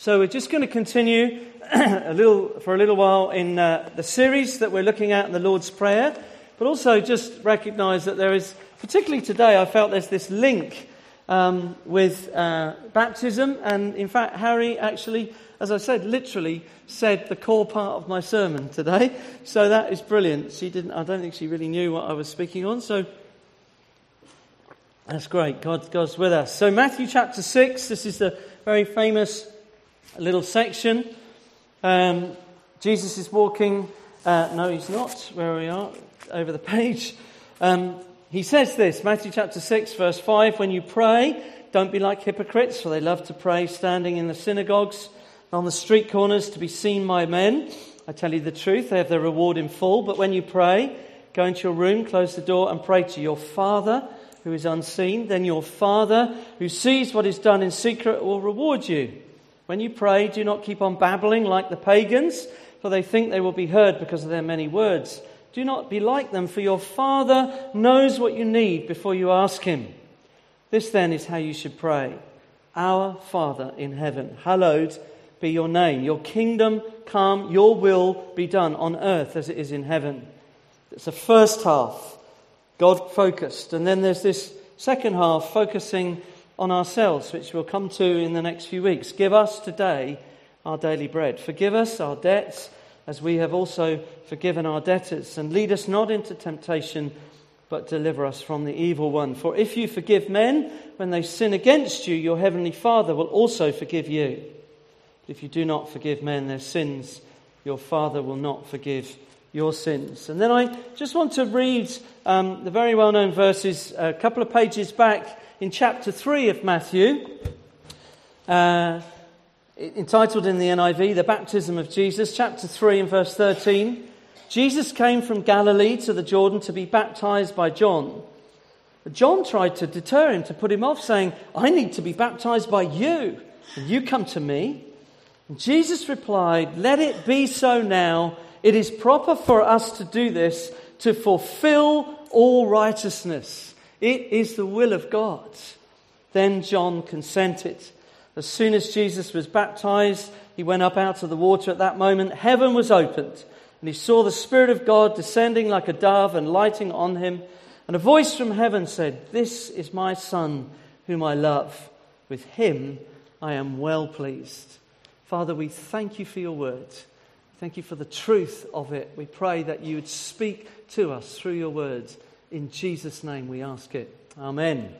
So we're just going to continue a little for a little while in uh, the series that we're looking at in the Lord's Prayer, but also just recognise that there is, particularly today, I felt there's this link um, with uh, baptism, and in fact, Harry actually, as I said, literally said the core part of my sermon today. So that is brilliant. She didn't. I don't think she really knew what I was speaking on. So. That's great. God, God's with us. So, Matthew chapter 6, this is the very famous little section. Um, Jesus is walking. Uh, no, he's not. Where we are over the page. Um, he says this, Matthew chapter 6, verse 5 When you pray, don't be like hypocrites, for they love to pray standing in the synagogues on the street corners to be seen by men. I tell you the truth, they have their reward in full. But when you pray, go into your room, close the door, and pray to your Father who is unseen. Then your Father who sees what is done in secret will reward you. When you pray, do not keep on babbling like the pagans, for they think they will be heard because of their many words. Do not be like them, for your Father knows what you need before you ask Him. This then is how you should pray Our Father in heaven, hallowed be your name. Your kingdom come, your will be done on earth as it is in heaven. It's the first half, God focused. And then there's this second half, focusing on ourselves, which we'll come to in the next few weeks. Give us today our daily bread. Forgive us our debts as we have also forgiven our debtors. And lead us not into temptation, but deliver us from the evil one. For if you forgive men when they sin against you, your heavenly Father will also forgive you. But if you do not forgive men their sins, your Father will not forgive your sins. And then I just want to read um, the very well known verses a couple of pages back in chapter 3 of Matthew, uh, entitled in the NIV, The Baptism of Jesus, chapter 3 and verse 13. Jesus came from Galilee to the Jordan to be baptized by John. But John tried to deter him, to put him off, saying, I need to be baptized by you, and you come to me. And Jesus replied, Let it be so now. It is proper for us to do this to fulfill all righteousness. It is the will of God. Then John consented. As soon as Jesus was baptized, he went up out of the water. At that moment, heaven was opened, and he saw the Spirit of God descending like a dove and lighting on him. And a voice from heaven said, This is my Son, whom I love. With him I am well pleased. Father, we thank you for your word. Thank you for the truth of it. We pray that you would speak to us through your words. In Jesus' name we ask it. Amen.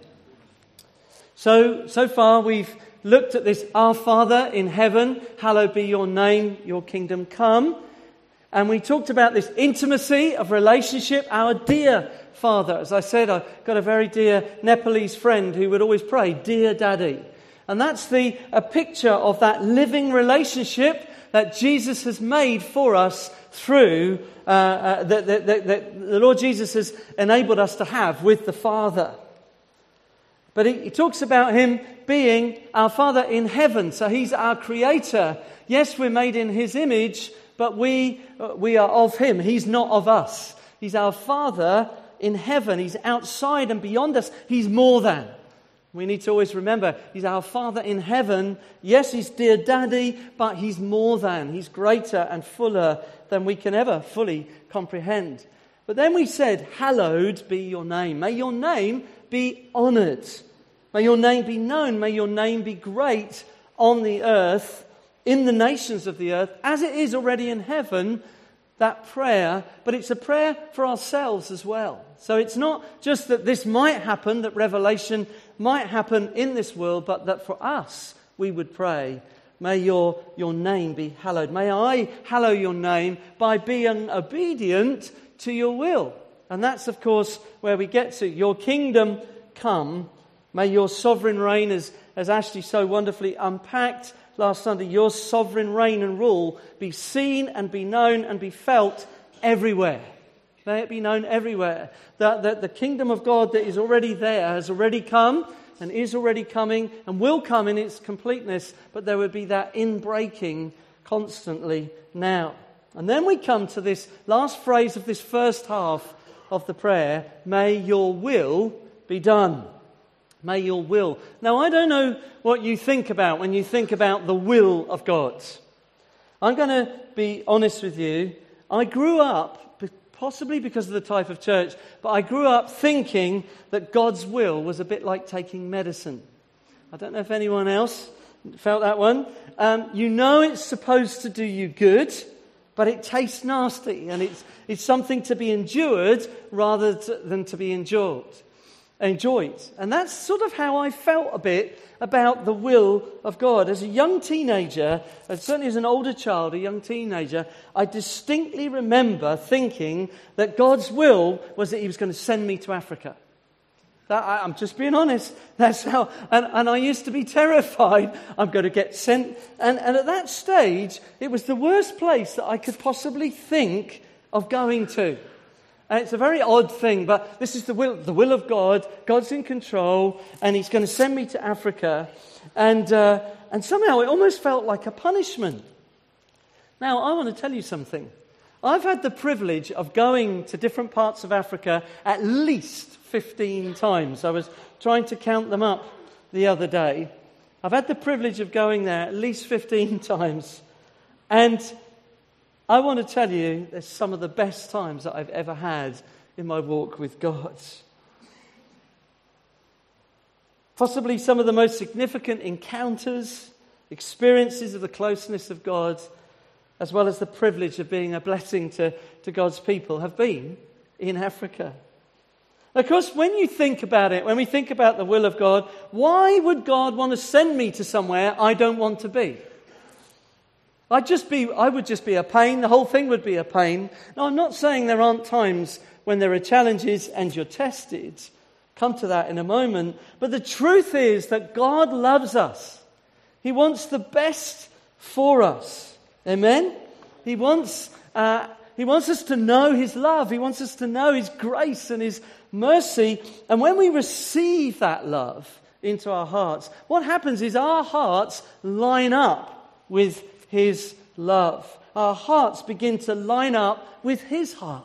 So, so far we've looked at this Our Father in heaven, hallowed be your name, your kingdom come. And we talked about this intimacy of relationship, our dear Father. As I said, I've got a very dear Nepalese friend who would always pray, Dear Daddy. And that's the, a picture of that living relationship that Jesus has made for us through uh, uh, that, that, that, that, the Lord Jesus has enabled us to have with the Father. But he, he talks about him being our Father in heaven. So he's our creator. Yes, we're made in his image, but we, uh, we are of him. He's not of us. He's our Father in heaven. He's outside and beyond us. He's more than. We need to always remember He's our Father in heaven. Yes, He's dear Daddy, but He's more than. He's greater and fuller than we can ever fully comprehend. But then we said, Hallowed be your name. May your name be honored. May your name be known. May your name be great on the earth, in the nations of the earth, as it is already in heaven. That prayer, but it's a prayer for ourselves as well. So it's not just that this might happen, that revelation might happen in this world, but that for us, we would pray, May your, your name be hallowed. May I hallow your name by being obedient to your will. And that's, of course, where we get to. Your kingdom come. May your sovereign reign, as, as Ashley so wonderfully unpacked last Sunday, your sovereign reign and rule be seen and be known and be felt everywhere. May it be known everywhere that, that the kingdom of God that is already there has already come and is already coming and will come in its completeness, but there would be that inbreaking constantly now. And then we come to this last phrase of this first half of the prayer May your will be done. May your will. Now, I don't know what you think about when you think about the will of God. I'm going to be honest with you. I grew up, possibly because of the type of church, but I grew up thinking that God's will was a bit like taking medicine. I don't know if anyone else felt that one. Um, you know it's supposed to do you good, but it tastes nasty and it's, it's something to be endured rather to, than to be enjoyed enjoyed. And that's sort of how I felt a bit about the will of God. As a young teenager, and certainly as an older child, a young teenager, I distinctly remember thinking that God's will was that He was going to send me to Africa. That, I, am just being honest. That's how, and, and, I used to be terrified I'm going to get sent. And, and at that stage, it was the worst place that I could possibly think of going to. And it's a very odd thing, but this is the will, the will of God. God's in control, and He's going to send me to Africa. And, uh, and somehow it almost felt like a punishment. Now, I want to tell you something. I've had the privilege of going to different parts of Africa at least 15 times. I was trying to count them up the other day. I've had the privilege of going there at least 15 times. And I want to tell you, there's some of the best times that I've ever had in my walk with God. Possibly some of the most significant encounters, experiences of the closeness of God, as well as the privilege of being a blessing to, to God's people, have been in Africa. Of course, when you think about it, when we think about the will of God, why would God want to send me to somewhere I don't want to be? I'd just be, I would just be a pain. The whole thing would be a pain. Now, I'm not saying there aren't times when there are challenges and you're tested. Come to that in a moment. But the truth is that God loves us. He wants the best for us. Amen? He wants, uh, he wants us to know His love. He wants us to know His grace and His mercy. And when we receive that love into our hearts, what happens is our hearts line up with his love. Our hearts begin to line up with His heart.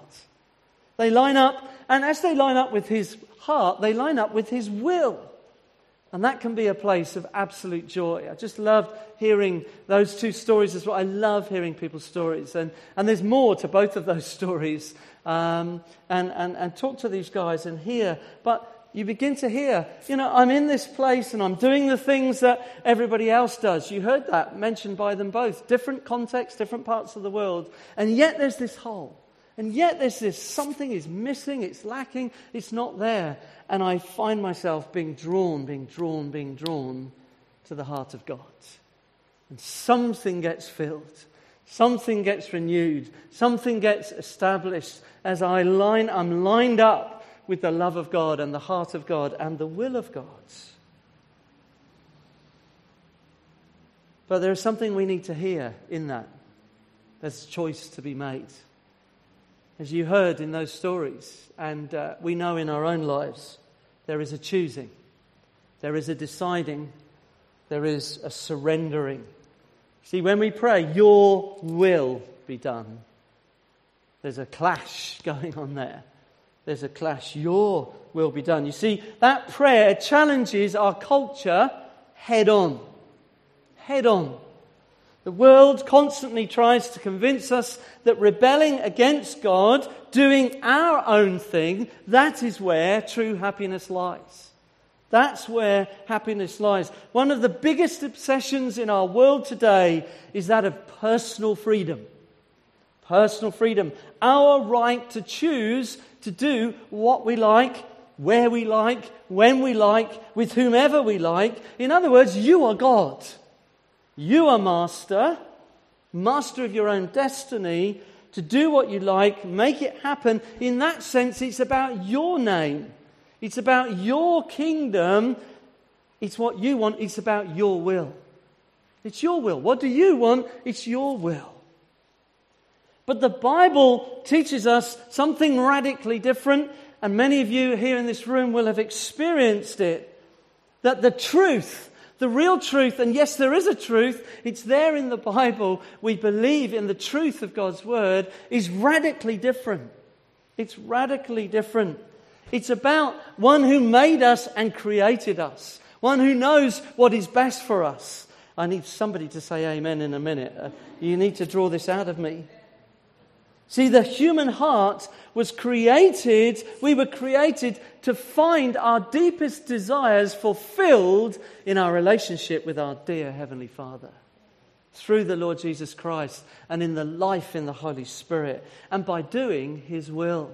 They line up, and as they line up with His heart, they line up with His will. And that can be a place of absolute joy. I just loved hearing those two stories as well. I love hearing people's stories. And, and there's more to both of those stories. Um, and, and, and talk to these guys and hear. But you begin to hear, you know, I'm in this place and I'm doing the things that everybody else does. You heard that mentioned by them both. Different contexts, different parts of the world. And yet there's this hole. And yet there's this something is missing, it's lacking, it's not there. And I find myself being drawn, being drawn, being drawn to the heart of God. And something gets filled. Something gets renewed. Something gets established as I line, I'm lined up with the love of God and the heart of God and the will of God. But there is something we need to hear in that. There's a choice to be made. As you heard in those stories, and uh, we know in our own lives, there is a choosing, there is a deciding, there is a surrendering. See, when we pray, Your will be done, there's a clash going on there there's a clash. Your will be done. You see, that prayer challenges our culture head on. Head on. The world constantly tries to convince us that rebelling against God, doing our own thing, that is where true happiness lies. That's where happiness lies. One of the biggest obsessions in our world today is that of personal freedom. Personal freedom. Our right to choose to do what we like, where we like, when we like, with whomever we like. In other words, you are God. You are master, master of your own destiny, to do what you like, make it happen. In that sense, it's about your name, it's about your kingdom. It's what you want, it's about your will. It's your will. What do you want? It's your will. But the Bible teaches us something radically different, and many of you here in this room will have experienced it. That the truth, the real truth, and yes, there is a truth, it's there in the Bible. We believe in the truth of God's Word, is radically different. It's radically different. It's about one who made us and created us, one who knows what is best for us. I need somebody to say amen in a minute. Uh, you need to draw this out of me. See, the human heart was created, we were created to find our deepest desires fulfilled in our relationship with our dear Heavenly Father through the Lord Jesus Christ and in the life in the Holy Spirit, and by doing His will.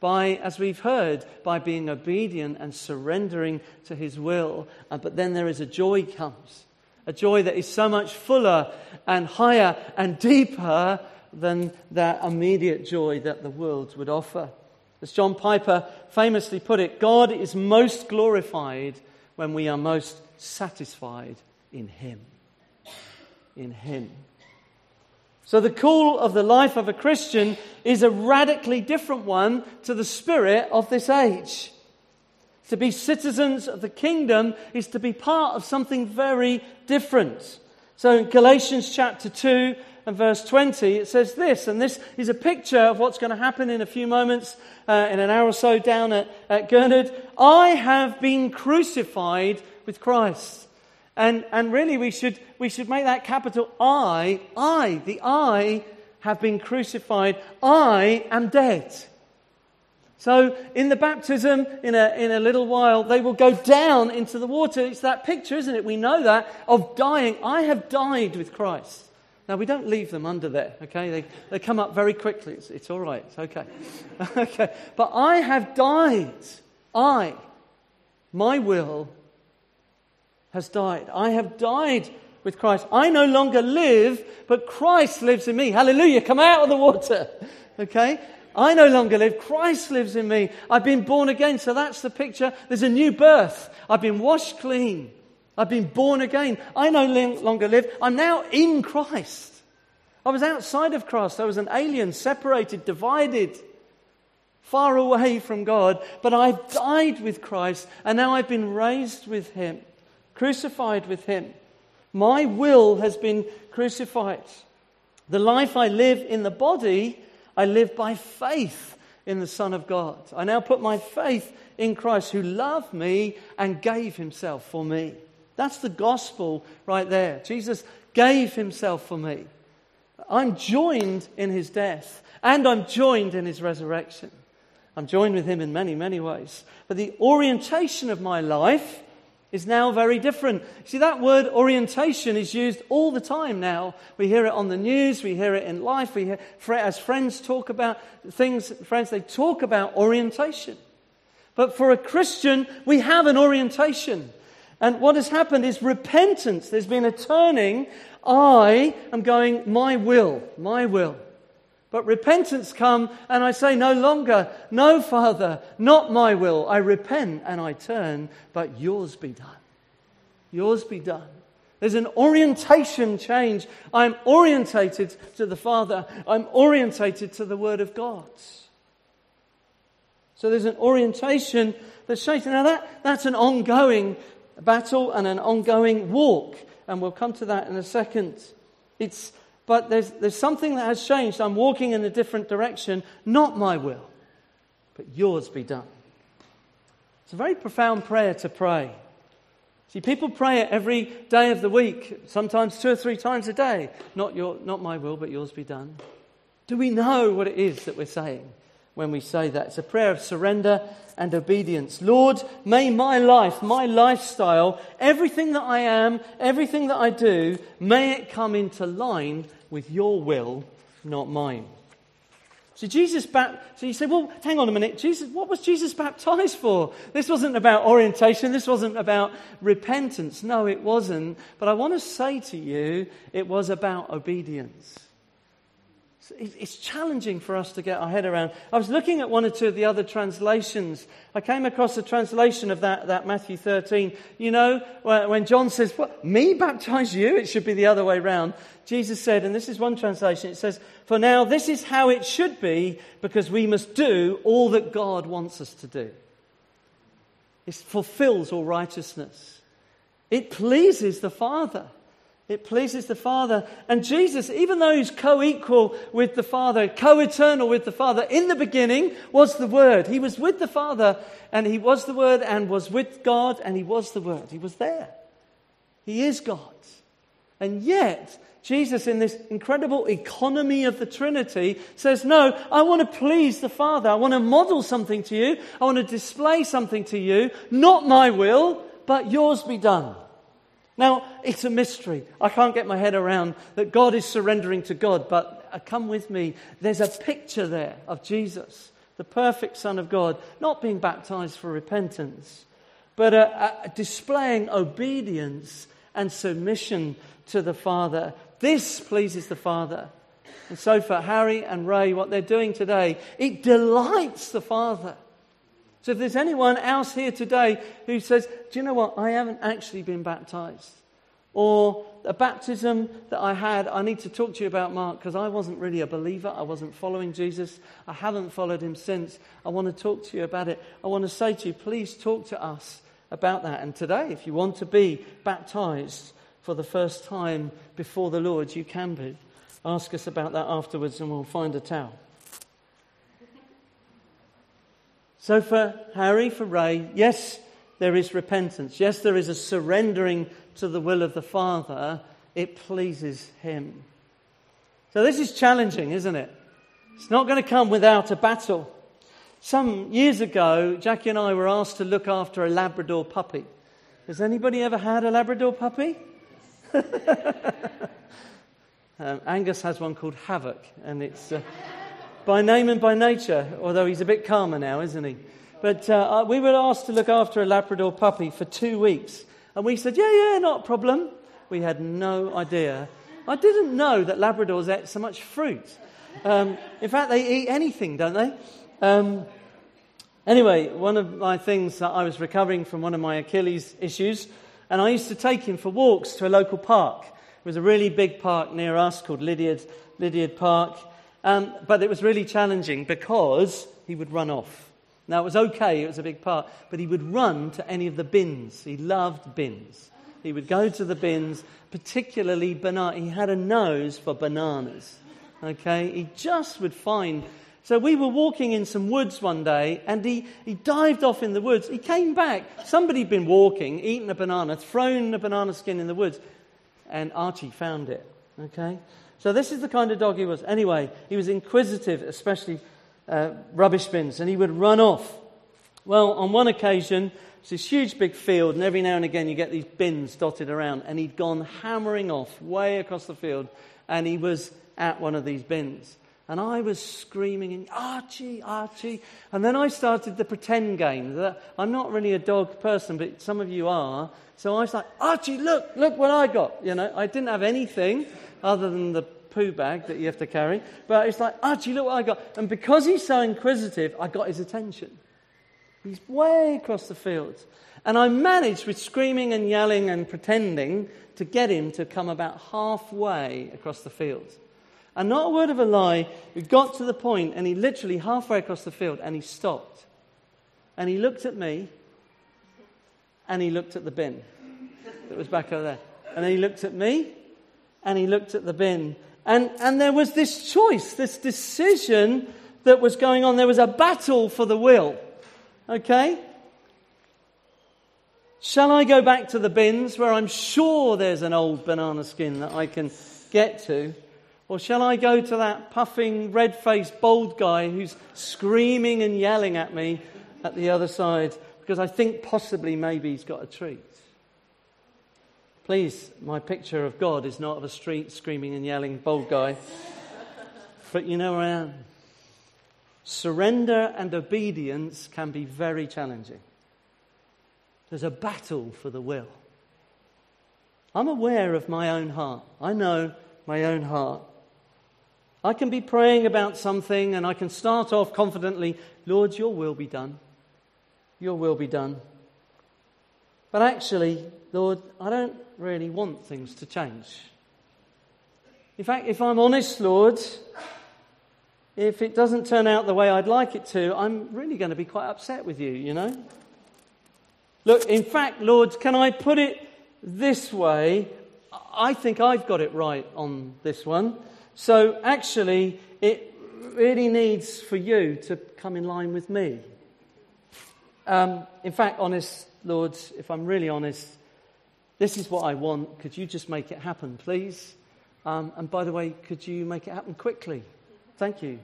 By, as we've heard, by being obedient and surrendering to His will. Uh, but then there is a joy comes, a joy that is so much fuller and higher and deeper than that immediate joy that the world would offer. As John Piper famously put it, God is most glorified when we are most satisfied in Him in Him. So, the call of the life of a Christian is a radically different one to the spirit of this age. To be citizens of the kingdom is to be part of something very different. So, in Galatians chapter 2 and verse 20, it says this, and this is a picture of what's going to happen in a few moments, uh, in an hour or so down at, at Gurnard. I have been crucified with Christ. And, and really, we should, we should make that capital I. I, the I, have been crucified. I am dead. So, in the baptism, in a, in a little while, they will go down into the water. It's that picture, isn't it? We know that of dying. I have died with Christ. Now, we don't leave them under there, okay? They, they come up very quickly. It's, it's all right. It's okay. okay. But I have died. I, my will has died. I have died with Christ. I no longer live, but Christ lives in me. Hallelujah. Come out of the water. Okay? I no longer live. Christ lives in me. I've been born again. So that's the picture. There's a new birth. I've been washed clean. I've been born again. I no longer live. I'm now in Christ. I was outside of Christ. I was an alien, separated, divided, far away from God. But I've died with Christ, and now I've been raised with Him crucified with him. My will has been crucified. The life I live in the body, I live by faith in the Son of God. I now put my faith in Christ who loved me and gave himself for me. That's the gospel right there. Jesus gave himself for me. I'm joined in his death and I'm joined in his resurrection. I'm joined with him in many, many ways. But the orientation of my life is now very different. See, that word orientation is used all the time now. We hear it on the news, we hear it in life, we hear, as friends talk about things, friends, they talk about orientation. But for a Christian, we have an orientation. And what has happened is repentance. There's been a turning. I am going, my will, my will. But repentance come and I say no longer, no Father, not my will. I repent and I turn, but yours be done. Yours be done. There's an orientation change. I'm orientated to the Father. I'm orientated to the Word of God. So there's an orientation that's changed. Now that, that's an ongoing battle and an ongoing walk. And we'll come to that in a second. It's but there's, there's something that has changed. I'm walking in a different direction. Not my will, but yours be done. It's a very profound prayer to pray. See, people pray it every day of the week, sometimes two or three times a day. Not, your, not my will, but yours be done. Do we know what it is that we're saying when we say that? It's a prayer of surrender and obedience. Lord, may my life, my lifestyle, everything that I am, everything that I do, may it come into line with your will, not mine. So Jesus, so you say, well, hang on a minute. Jesus, what was Jesus baptized for? This wasn't about orientation. This wasn't about repentance. No, it wasn't. But I want to say to you, it was about obedience it's challenging for us to get our head around. I was looking at one or two of the other translations. I came across a translation of that, that Matthew 13. You know, when John says, what, Me baptize you? It should be the other way round. Jesus said, and this is one translation, it says, For now this is how it should be because we must do all that God wants us to do. It fulfills all righteousness, it pleases the Father. It pleases the Father. And Jesus, even though he's co equal with the Father, co eternal with the Father, in the beginning was the Word. He was with the Father, and he was the Word, and was with God, and he was the Word. He was there. He is God. And yet, Jesus, in this incredible economy of the Trinity, says, No, I want to please the Father. I want to model something to you. I want to display something to you. Not my will, but yours be done. Now, it's a mystery. I can't get my head around that God is surrendering to God, but uh, come with me. There's a picture there of Jesus, the perfect Son of God, not being baptized for repentance, but uh, uh, displaying obedience and submission to the Father. This pleases the Father. And so for Harry and Ray, what they're doing today, it delights the Father. So if there's anyone else here today who says, Do you know what? I haven't actually been baptized. Or a baptism that I had, I need to talk to you about, Mark, because I wasn't really a believer. I wasn't following Jesus. I haven't followed him since. I want to talk to you about it. I want to say to you, please talk to us about that. And today, if you want to be baptized for the first time before the Lord, you can be. Ask us about that afterwards and we'll find a towel. So, for Harry, for Ray, yes, there is repentance. Yes, there is a surrendering to the will of the Father. It pleases Him. So, this is challenging, isn't it? It's not going to come without a battle. Some years ago, Jackie and I were asked to look after a Labrador puppy. Has anybody ever had a Labrador puppy? um, Angus has one called Havoc, and it's. Uh, by name and by nature, although he's a bit calmer now, isn't he? But uh, uh, we were asked to look after a Labrador puppy for two weeks. And we said, yeah, yeah, not a problem. We had no idea. I didn't know that Labradors ate so much fruit. Um, in fact, they eat anything, don't they? Um, anyway, one of my things that I was recovering from one of my Achilles issues, and I used to take him for walks to a local park. It was a really big park near us called Lydiard, Lydiard Park. Um, but it was really challenging because he would run off. Now, it was okay, it was a big part, but he would run to any of the bins. He loved bins. He would go to the bins, particularly banana. He had a nose for bananas. Okay? He just would find. So we were walking in some woods one day, and he, he dived off in the woods. He came back. Somebody had been walking, eaten a banana, thrown a banana skin in the woods, and Archie found it. Okay? So this is the kind of dog he was. Anyway, he was inquisitive, especially uh, rubbish bins, and he would run off. Well, on one occasion, it's this huge big field, and every now and again you get these bins dotted around, and he'd gone hammering off way across the field, and he was at one of these bins. And I was screaming, Archie, Archie. And then I started the pretend game. That I'm not really a dog person, but some of you are. So I was like, Archie, look, look what I got. You know, I didn't have anything other than the poo bag that you have to carry. But it's like, Archie, look what I got. And because he's so inquisitive, I got his attention. He's way across the field. And I managed with screaming and yelling and pretending to get him to come about halfway across the field. And not a word of a lie, we got to the point and he literally halfway across the field and he stopped. And he looked at me and he looked at the bin that was back over there. And then he looked at me and he looked at the bin. And, and there was this choice, this decision that was going on. There was a battle for the will. Okay? Shall I go back to the bins where I'm sure there's an old banana skin that I can get to? Or shall I go to that puffing, red faced, bold guy who's screaming and yelling at me at the other side because I think possibly maybe he's got a treat? Please, my picture of God is not of a street screaming and yelling bold guy. but you know where I am. Surrender and obedience can be very challenging. There's a battle for the will. I'm aware of my own heart. I know my own heart. I can be praying about something and I can start off confidently, Lord, your will be done. Your will be done. But actually, Lord, I don't really want things to change. In fact, if I'm honest, Lord, if it doesn't turn out the way I'd like it to, I'm really going to be quite upset with you, you know? Look, in fact, Lord, can I put it this way? I think I've got it right on this one. So actually, it really needs for you to come in line with me. Um, in fact, honest, Lord, if I'm really honest, this is what I want. Could you just make it happen, please? Um, and by the way, could you make it happen quickly? Thank you.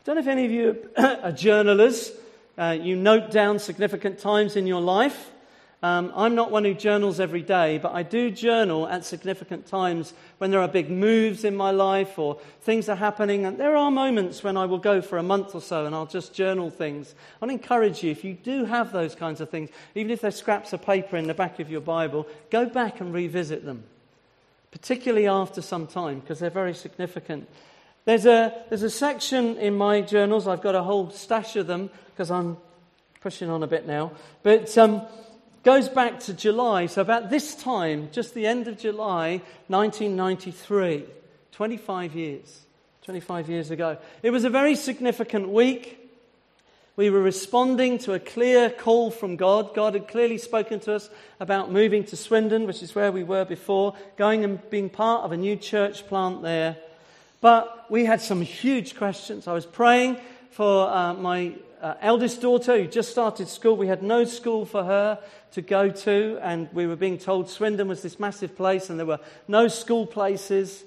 I don't know if any of you are journalers. Uh, you note down significant times in your life. Um, I'm not one who journals every day, but I do journal at significant times when there are big moves in my life or things are happening. And there are moments when I will go for a month or so and I'll just journal things. I'd encourage you, if you do have those kinds of things, even if they're scraps of paper in the back of your Bible, go back and revisit them, particularly after some time, because they're very significant. There's a, there's a section in my journals, I've got a whole stash of them because I'm pushing on a bit now. But. Um, goes back to July, so about this time, just the end of July 1993, 25 years. 25 years ago. It was a very significant week. We were responding to a clear call from God. God had clearly spoken to us about moving to Swindon, which is where we were before, going and being part of a new church plant there. But we had some huge questions. I was praying for uh, my uh, eldest daughter who just started school. We had no school for her to go to, and we were being told Swindon was this massive place and there were no school places.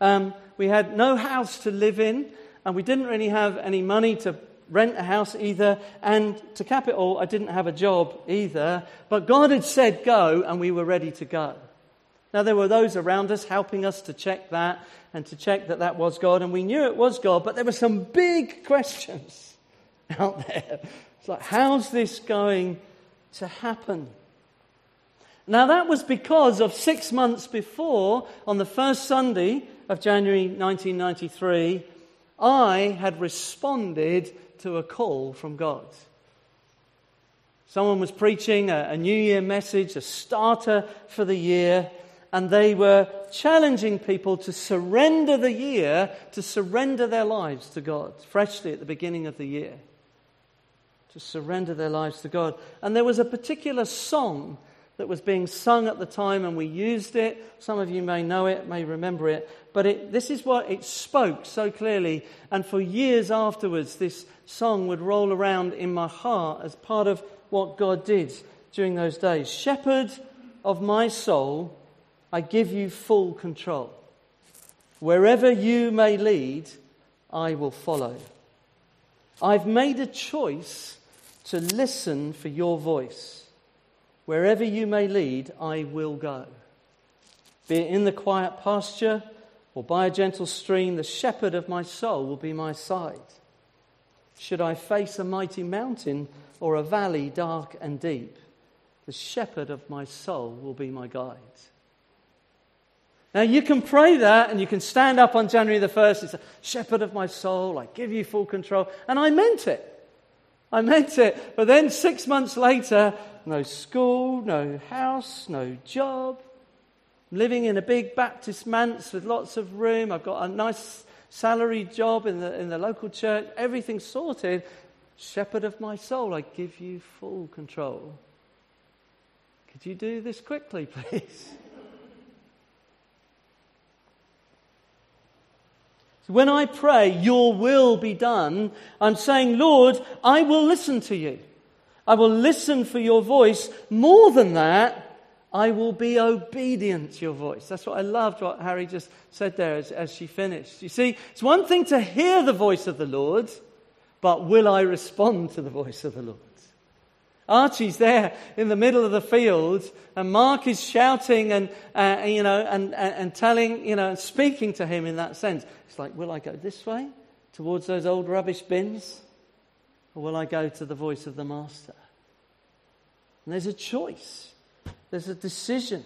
Um, we had no house to live in, and we didn't really have any money to rent a house either. And to cap it all, I didn't have a job either. But God had said go, and we were ready to go. Now, there were those around us helping us to check that and to check that that was God, and we knew it was God, but there were some big questions out there. It's like, how's this going to happen? Now, that was because of six months before, on the first Sunday of January 1993, I had responded to a call from God. Someone was preaching a, a New Year message, a starter for the year, and they were challenging people to surrender the year, to surrender their lives to God, freshly at the beginning of the year to surrender their lives to God. And there was a particular song that was being sung at the time, and we used it. Some of you may know it, may remember it, but it, this is what it spoke so clearly. And for years afterwards, this song would roll around in my heart as part of what God did during those days. Shepherd of my soul, I give you full control. Wherever you may lead, I will follow. I've made a choice to listen for your voice. Wherever you may lead, I will go. Be it in the quiet pasture or by a gentle stream, the shepherd of my soul will be my side. Should I face a mighty mountain or a valley dark and deep, the shepherd of my soul will be my guide. Now, you can pray that and you can stand up on January the 1st and say, Shepherd of my soul, I give you full control. And I meant it. I meant it. But then six months later, no school, no house, no job. living in a big Baptist manse with lots of room. I've got a nice salary job in the, in the local church. Everything's sorted. Shepherd of my soul, I give you full control. Could you do this quickly, please? When I pray, Your will be done, I'm saying, Lord, I will listen to you. I will listen for your voice. More than that, I will be obedient to your voice. That's what I loved what Harry just said there as, as she finished. You see, it's one thing to hear the voice of the Lord, but will I respond to the voice of the Lord? Archie's there in the middle of the field, and Mark is shouting and, uh, you know, and, and, and telling, you know, speaking to him in that sense. It's like, will I go this way towards those old rubbish bins? Or will I go to the voice of the Master? And there's a choice, there's a decision.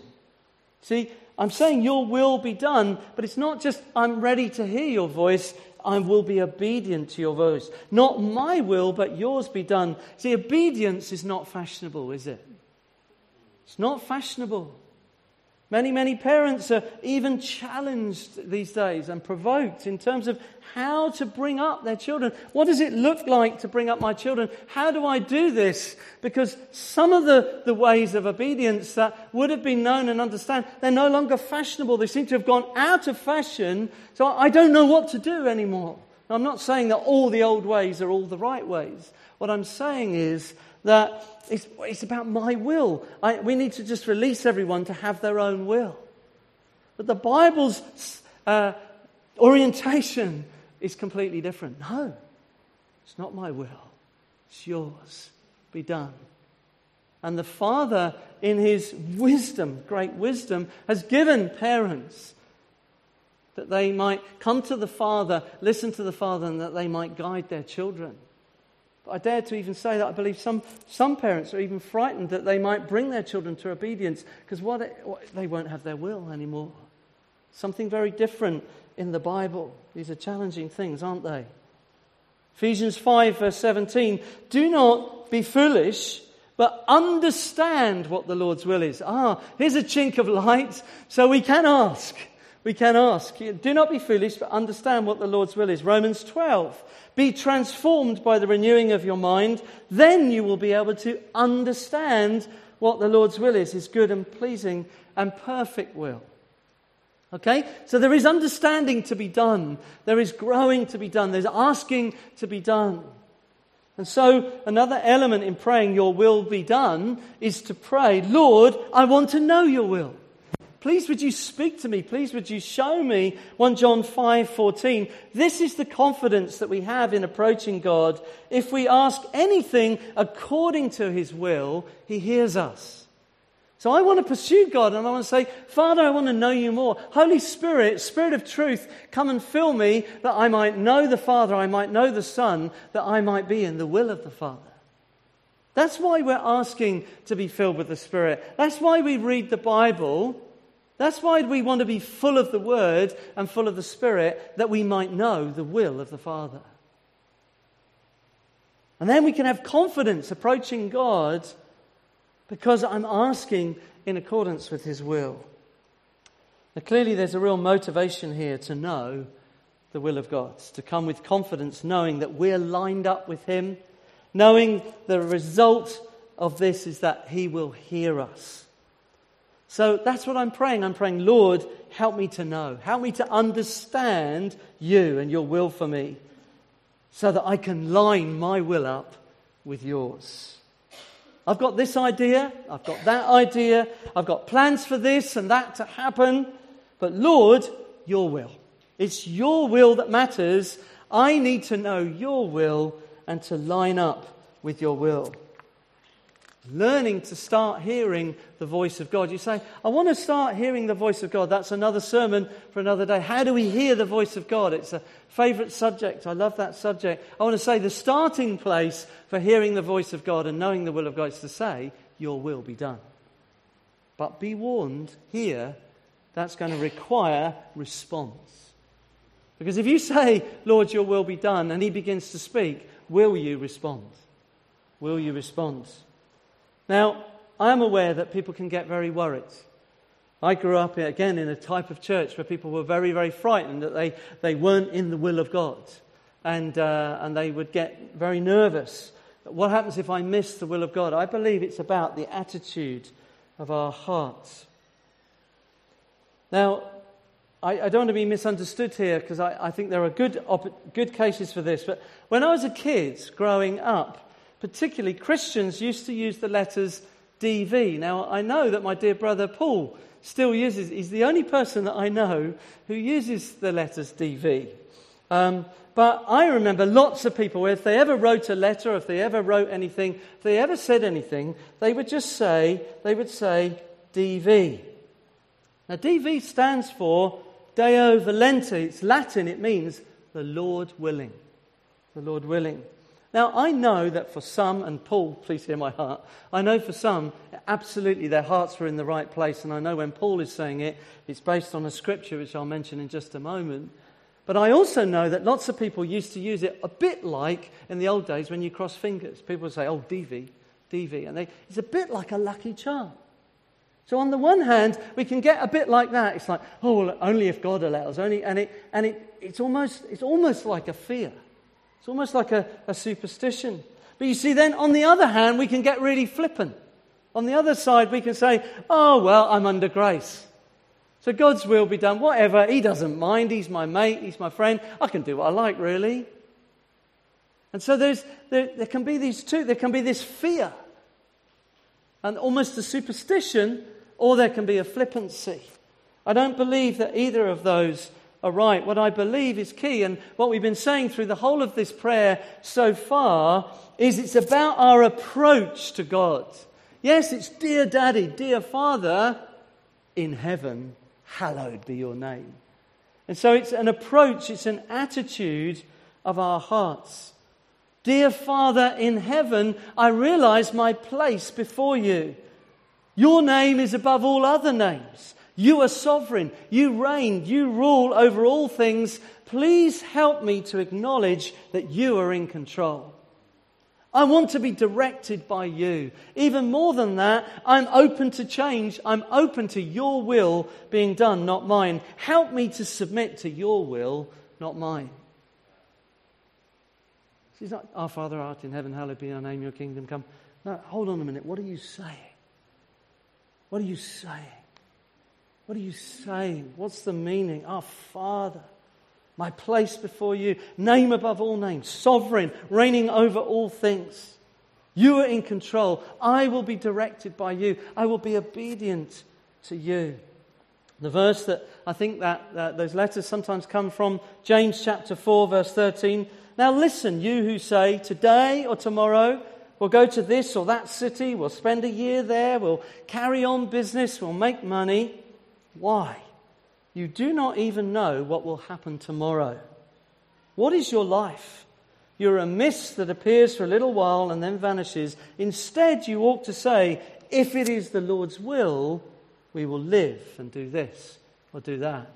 See, I'm saying your will be done, but it's not just I'm ready to hear your voice. I will be obedient to your voice. Not my will, but yours be done. See, obedience is not fashionable, is it? It's not fashionable. Many, many parents are even challenged these days and provoked in terms of how to bring up their children. What does it look like to bring up my children? How do I do this? Because some of the, the ways of obedience that would have been known and understand, they're no longer fashionable. They seem to have gone out of fashion. So I don't know what to do anymore. Now, I'm not saying that all the old ways are all the right ways. What I'm saying is that it's, it's about my will. I, we need to just release everyone to have their own will. But the Bible's uh, orientation is completely different. No, it's not my will, it's yours. Be done. And the Father, in His wisdom, great wisdom, has given parents that they might come to the Father, listen to the Father, and that they might guide their children. But I dare to even say that I believe some, some parents are even frightened that they might bring their children to obedience because what, what, they won't have their will anymore. Something very different in the Bible. These are challenging things, aren't they? Ephesians 5, verse 17 Do not be foolish, but understand what the Lord's will is. Ah, here's a chink of light, so we can ask. We can ask. Do not be foolish, but understand what the Lord's will is. Romans 12. Be transformed by the renewing of your mind. Then you will be able to understand what the Lord's will is, his good and pleasing and perfect will. Okay? So there is understanding to be done. There is growing to be done. There's asking to be done. And so, another element in praying, Your will be done, is to pray, Lord, I want to know your will. Please would you speak to me? Please would you show me 1 John 5:14. This is the confidence that we have in approaching God. If we ask anything according to his will, he hears us. So I want to pursue God and I want to say, Father, I want to know you more. Holy Spirit, Spirit of truth, come and fill me that I might know the Father, I might know the Son, that I might be in the will of the Father. That's why we're asking to be filled with the Spirit. That's why we read the Bible that's why we want to be full of the Word and full of the Spirit, that we might know the will of the Father. And then we can have confidence approaching God because I'm asking in accordance with His will. Now, clearly, there's a real motivation here to know the will of God, to come with confidence, knowing that we're lined up with Him, knowing the result of this is that He will hear us. So that's what I'm praying. I'm praying, Lord, help me to know. Help me to understand you and your will for me so that I can line my will up with yours. I've got this idea, I've got that idea, I've got plans for this and that to happen, but Lord, your will. It's your will that matters. I need to know your will and to line up with your will learning to start hearing the voice of God. You say, I want to start hearing the voice of God. That's another sermon for another day. How do we hear the voice of God? It's a favorite subject. I love that subject. I want to say the starting place for hearing the voice of God and knowing the will of God is to say, Your will be done. But be warned here, that's going to require response. Because if you say, Lord, your will be done, and he begins to speak, will you respond? Will you respond? Now, I am aware that people can get very worried. I grew up, again, in a type of church where people were very, very frightened that they, they weren't in the will of God. And, uh, and they would get very nervous. What happens if I miss the will of God? I believe it's about the attitude of our hearts. Now, I, I don't want to be misunderstood here because I, I think there are good, op- good cases for this. But when I was a kid growing up, particularly Christians used to use the letters DV. Now, I know that my dear brother Paul still uses, he's the only person that I know who uses the letters DV. Um, but I remember lots of people if they ever wrote a letter, if they ever wrote anything, if they ever said anything, they would just say, they would say DV. Now, DV stands for Deo Volente. It's Latin. It means the Lord willing. The Lord willing. Now, I know that for some, and Paul, please hear my heart, I know for some, absolutely their hearts were in the right place. And I know when Paul is saying it, it's based on a scripture which I'll mention in just a moment. But I also know that lots of people used to use it a bit like in the old days when you cross fingers. People would say, oh, DV, DV. And they, it's a bit like a lucky charm. So, on the one hand, we can get a bit like that. It's like, oh, well, only if God allows. Only, and it, and it, it's, almost, it's almost like a fear. It's almost like a, a superstition. But you see, then on the other hand, we can get really flippant. On the other side, we can say, oh, well, I'm under grace. So God's will be done, whatever. He doesn't mind. He's my mate. He's my friend. I can do what I like, really. And so there's, there, there can be these two. There can be this fear and almost a superstition, or there can be a flippancy. I don't believe that either of those are right. What I believe is key, and what we've been saying through the whole of this prayer so far is it's about our approach to God. Yes, it's dear daddy, dear father in heaven, hallowed be your name. And so it's an approach, it's an attitude of our hearts. Dear Father in heaven, I realize my place before you. Your name is above all other names. You are sovereign. You reign. You rule over all things. Please help me to acknowledge that you are in control. I want to be directed by you. Even more than that, I'm open to change. I'm open to your will being done, not mine. Help me to submit to your will, not mine. She's not, Our Father art in heaven, hallowed be your name, your kingdom come. No, hold on a minute. What are you saying? What are you saying? What are you saying? What's the meaning? Our Father my place before you, name above all names, sovereign, reigning over all things. You are in control. I will be directed by you. I will be obedient to you. The verse that I think that, that those letters sometimes come from, James chapter 4, verse 13. Now listen, you who say, today or tomorrow, we'll go to this or that city, we'll spend a year there, we'll carry on business, we'll make money. Why? You do not even know what will happen tomorrow. What is your life? You're a mist that appears for a little while and then vanishes. Instead, you ought to say, if it is the Lord's will, we will live and do this or do that.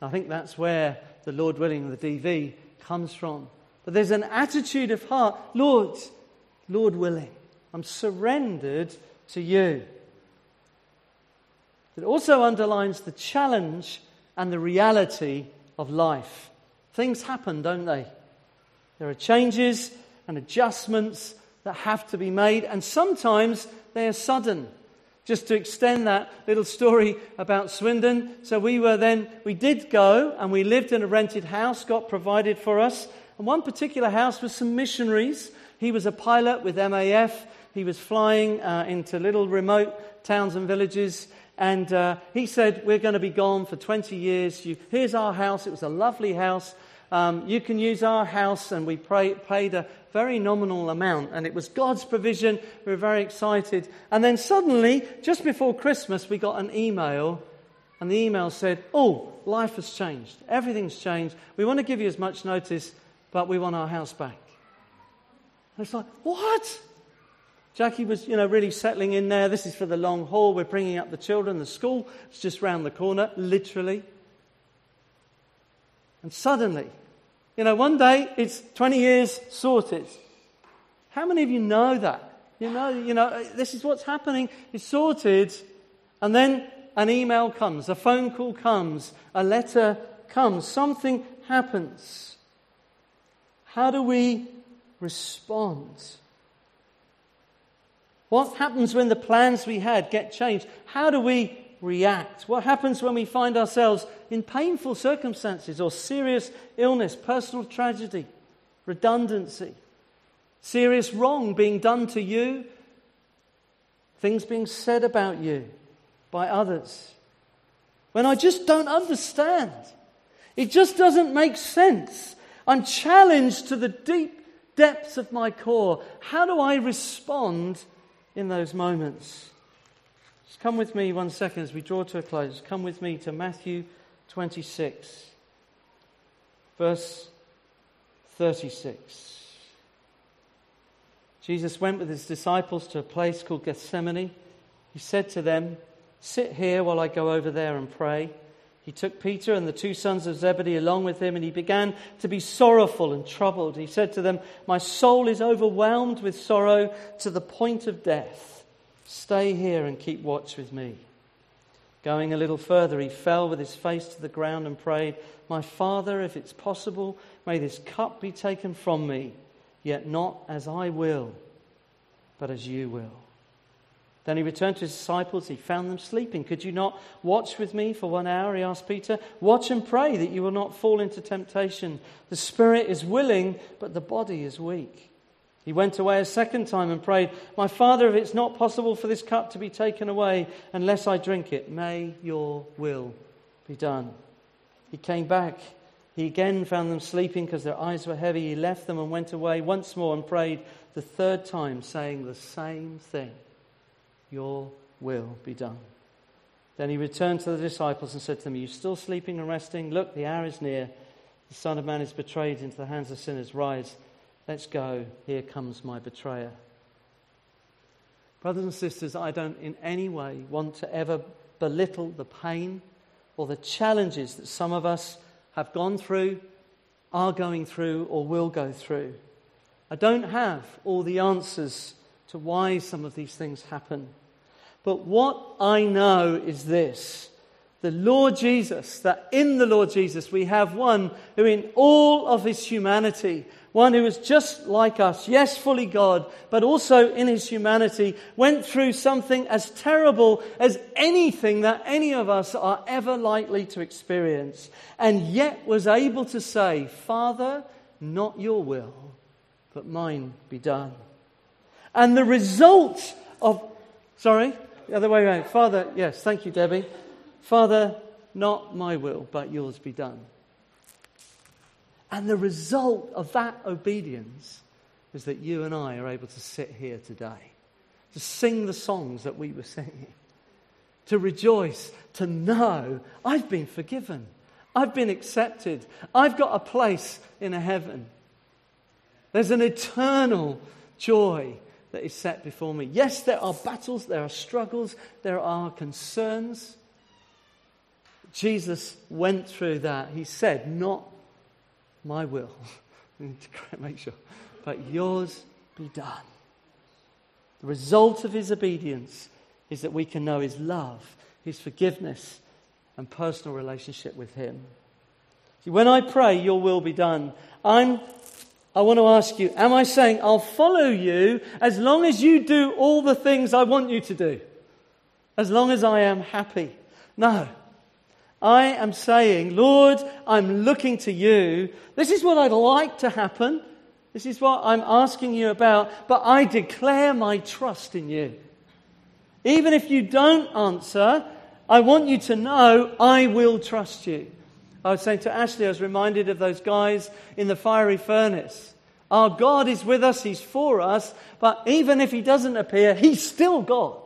I think that's where the Lord willing, the DV, comes from. But there's an attitude of heart Lord, Lord willing, I'm surrendered to you. It also underlines the challenge and the reality of life. Things happen, don't they? There are changes and adjustments that have to be made, and sometimes they are sudden. Just to extend that little story about Swindon. So we were then, we did go and we lived in a rented house, got provided for us. And one particular house was some missionaries. He was a pilot with MAF. He was flying uh, into little remote towns and villages and uh, he said, We're going to be gone for 20 years. You, here's our house. It was a lovely house. Um, you can use our house. And we pray, paid a very nominal amount. And it was God's provision. We were very excited. And then suddenly, just before Christmas, we got an email. And the email said, Oh, life has changed. Everything's changed. We want to give you as much notice, but we want our house back. And it's like, What? Jackie was, you know, really settling in there. This is for the long haul. We're bringing up the children. The school is just round the corner, literally. And suddenly, you know, one day it's 20 years sorted. How many of you know that? You know, you know, uh, this is what's happening. It's sorted, and then an email comes, a phone call comes, a letter comes, something happens. How do we respond? What happens when the plans we had get changed? How do we react? What happens when we find ourselves in painful circumstances or serious illness, personal tragedy, redundancy, serious wrong being done to you, things being said about you by others? When I just don't understand, it just doesn't make sense. I'm challenged to the deep depths of my core. How do I respond in those moments. Just come with me one second as we draw to a close. Come with me to Matthew 26, verse 36. Jesus went with his disciples to a place called Gethsemane. He said to them, Sit here while I go over there and pray. He took Peter and the two sons of Zebedee along with him, and he began to be sorrowful and troubled. He said to them, My soul is overwhelmed with sorrow to the point of death. Stay here and keep watch with me. Going a little further, he fell with his face to the ground and prayed, My Father, if it's possible, may this cup be taken from me, yet not as I will, but as you will. Then he returned to his disciples. He found them sleeping. Could you not watch with me for one hour? He asked Peter. Watch and pray that you will not fall into temptation. The spirit is willing, but the body is weak. He went away a second time and prayed, My Father, if it's not possible for this cup to be taken away unless I drink it, may your will be done. He came back. He again found them sleeping because their eyes were heavy. He left them and went away once more and prayed the third time, saying the same thing Your will be done. Then he returned to the disciples and said to them, Are you still sleeping and resting? Look, the hour is near. The Son of Man is betrayed into the hands of sinners. Rise Let's go. Here comes my betrayer. Brothers and sisters, I don't in any way want to ever belittle the pain or the challenges that some of us have gone through, are going through, or will go through. I don't have all the answers to why some of these things happen. But what I know is this the Lord Jesus, that in the Lord Jesus we have one who, in all of his humanity, one who was just like us, yes, fully God, but also in his humanity, went through something as terrible as anything that any of us are ever likely to experience, and yet was able to say, Father, not your will, but mine be done. And the result of, sorry, the other way around. Father, yes, thank you, Debbie. Father, not my will, but yours be done. And the result of that obedience is that you and I are able to sit here today, to sing the songs that we were singing, to rejoice, to know I've been forgiven, I've been accepted, I've got a place in a heaven. There's an eternal joy that is set before me. Yes, there are battles, there are struggles, there are concerns. Jesus went through that. He said, Not my will. make sure. But yours be done. The result of his obedience is that we can know his love, his forgiveness, and personal relationship with him. See, when I pray, your will be done, I'm, I want to ask you, am I saying I'll follow you as long as you do all the things I want you to do? As long as I am happy? No. I am saying, Lord, I'm looking to you. This is what I'd like to happen. This is what I'm asking you about, but I declare my trust in you. Even if you don't answer, I want you to know I will trust you. I was saying to Ashley, I was reminded of those guys in the fiery furnace. Our God is with us, He's for us, but even if He doesn't appear, He's still God.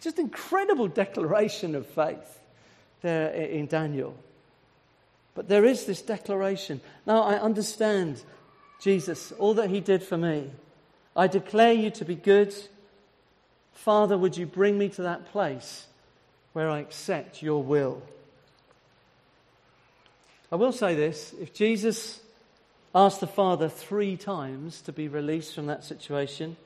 Just incredible declaration of faith there in Daniel. But there is this declaration. Now I understand Jesus, all that he did for me. I declare you to be good. Father, would you bring me to that place where I accept your will? I will say this if Jesus asked the Father three times to be released from that situation,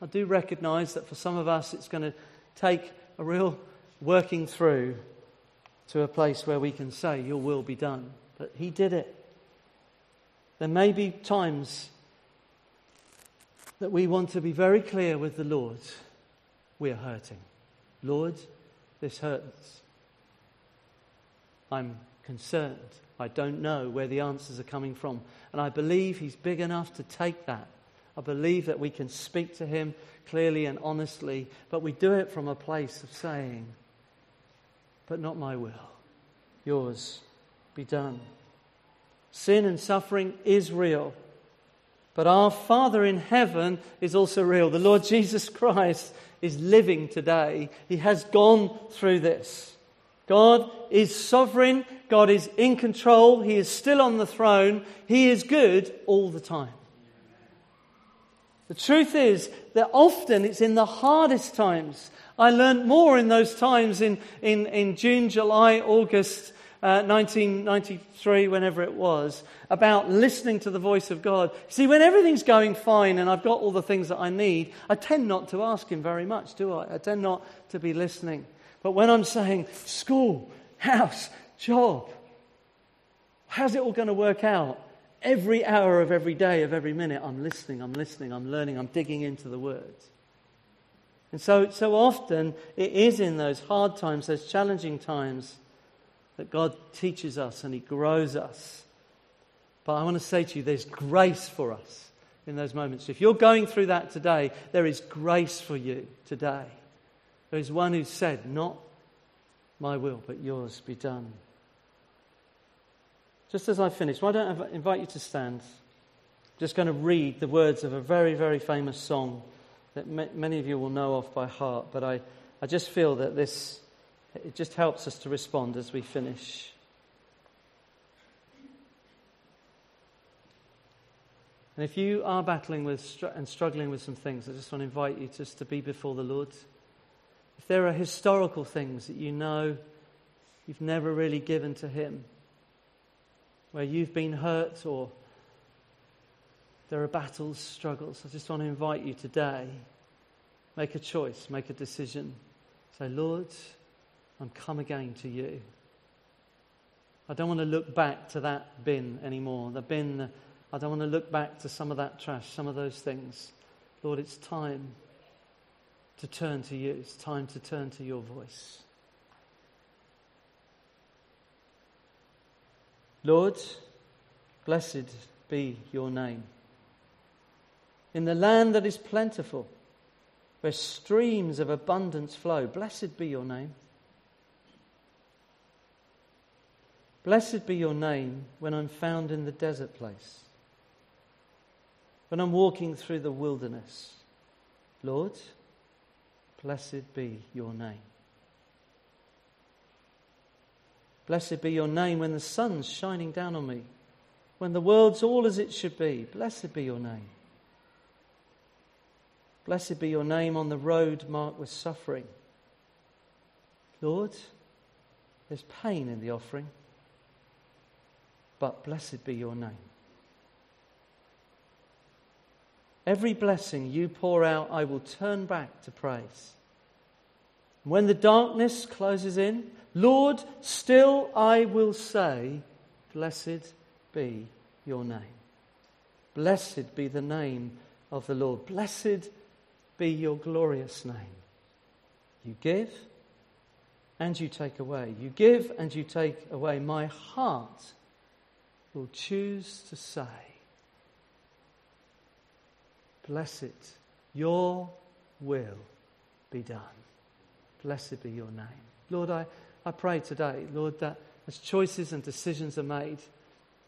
I do recognize that for some of us it's going to take a real working through to a place where we can say, Your will be done. But He did it. There may be times that we want to be very clear with the Lord. We are hurting. Lord, this hurts. I'm concerned. I don't know where the answers are coming from. And I believe He's big enough to take that. I believe that we can speak to Him clearly and honestly, but we do it from a place of saying, but not my will. Yours be done. Sin and suffering is real. But our Father in heaven is also real. The Lord Jesus Christ is living today. He has gone through this. God is sovereign. God is in control. He is still on the throne. He is good all the time. The truth is that often it's in the hardest times I learned more in those times in, in, in June, July, August, uh, 1993, whenever it was, about listening to the voice of God. See, when everything's going fine and I've got all the things that I need, I tend not to ask Him very much, do I? I tend not to be listening. But when I'm saying school, house, job, how's it all going to work out? Every hour of every day, of every minute, I'm listening, I'm listening, I'm learning, I'm digging into the words. And so, so often, it is in those hard times, those challenging times, that God teaches us and He grows us. But I want to say to you, there's grace for us in those moments. If you're going through that today, there is grace for you today. There is one who said, Not my will, but yours be done. Just as I finish, why don't I invite you to stand? I'm just going to read the words of a very, very famous song that many of you will know off by heart, but I, I just feel that this it just helps us to respond as we finish. And if you are battling with and struggling with some things, I just want to invite you just to be before the Lord. If there are historical things that you know you've never really given to Him, where you've been hurt or there are battles, struggles, I just want to invite you today make a choice, make a decision. Say, Lord, I'm come again to you. I don't want to look back to that bin anymore. The bin, I don't want to look back to some of that trash, some of those things. Lord, it's time to turn to you. It's time to turn to your voice. Lord, blessed be your name. In the land that is plentiful, where streams of abundance flow, blessed be your name. Blessed be your name when I'm found in the desert place, when I'm walking through the wilderness. Lord, blessed be your name. Blessed be your name when the sun's shining down on me, when the world's all as it should be. Blessed be your name. Blessed be your name on the road marked with suffering. Lord, there's pain in the offering but blessed be your name. Every blessing you pour out, I will turn back to praise. When the darkness closes in, Lord, still I will say, Blessed be your name. Blessed be the name of the Lord. Blessed be your glorious name. You give and you take away. You give and you take away. My heart will choose to say, Blessed, your will be done. Blessed be your name. Lord, I, I pray today, Lord, that as choices and decisions are made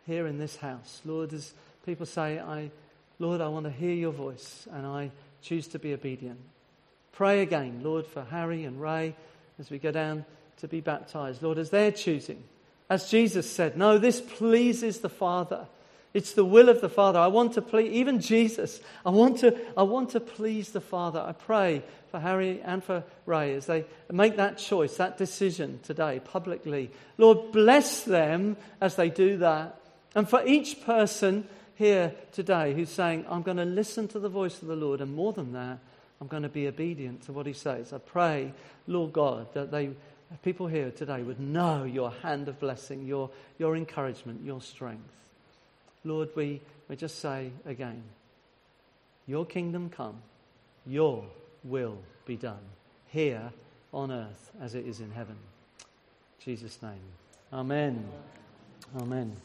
here in this house, Lord, as people say, I, Lord, I want to hear your voice and I choose to be obedient. Pray again, Lord, for Harry and Ray as we go down to be baptized. Lord, as they're choosing as Jesus said, no, this pleases the Father. It's the will of the Father. I want to please, even Jesus, I want to, I want to please the Father. I pray for Harry and for Ray as they make that choice, that decision today publicly. Lord, bless them as they do that. And for each person here today who's saying, I'm going to listen to the voice of the Lord, and more than that, I'm going to be obedient to what he says. I pray, Lord God, that they people here today would know your hand of blessing, your, your encouragement, your strength. Lord, we, we just say again, Your kingdom come, your will be done, here on earth as it is in heaven. In Jesus' name. Amen. Amen.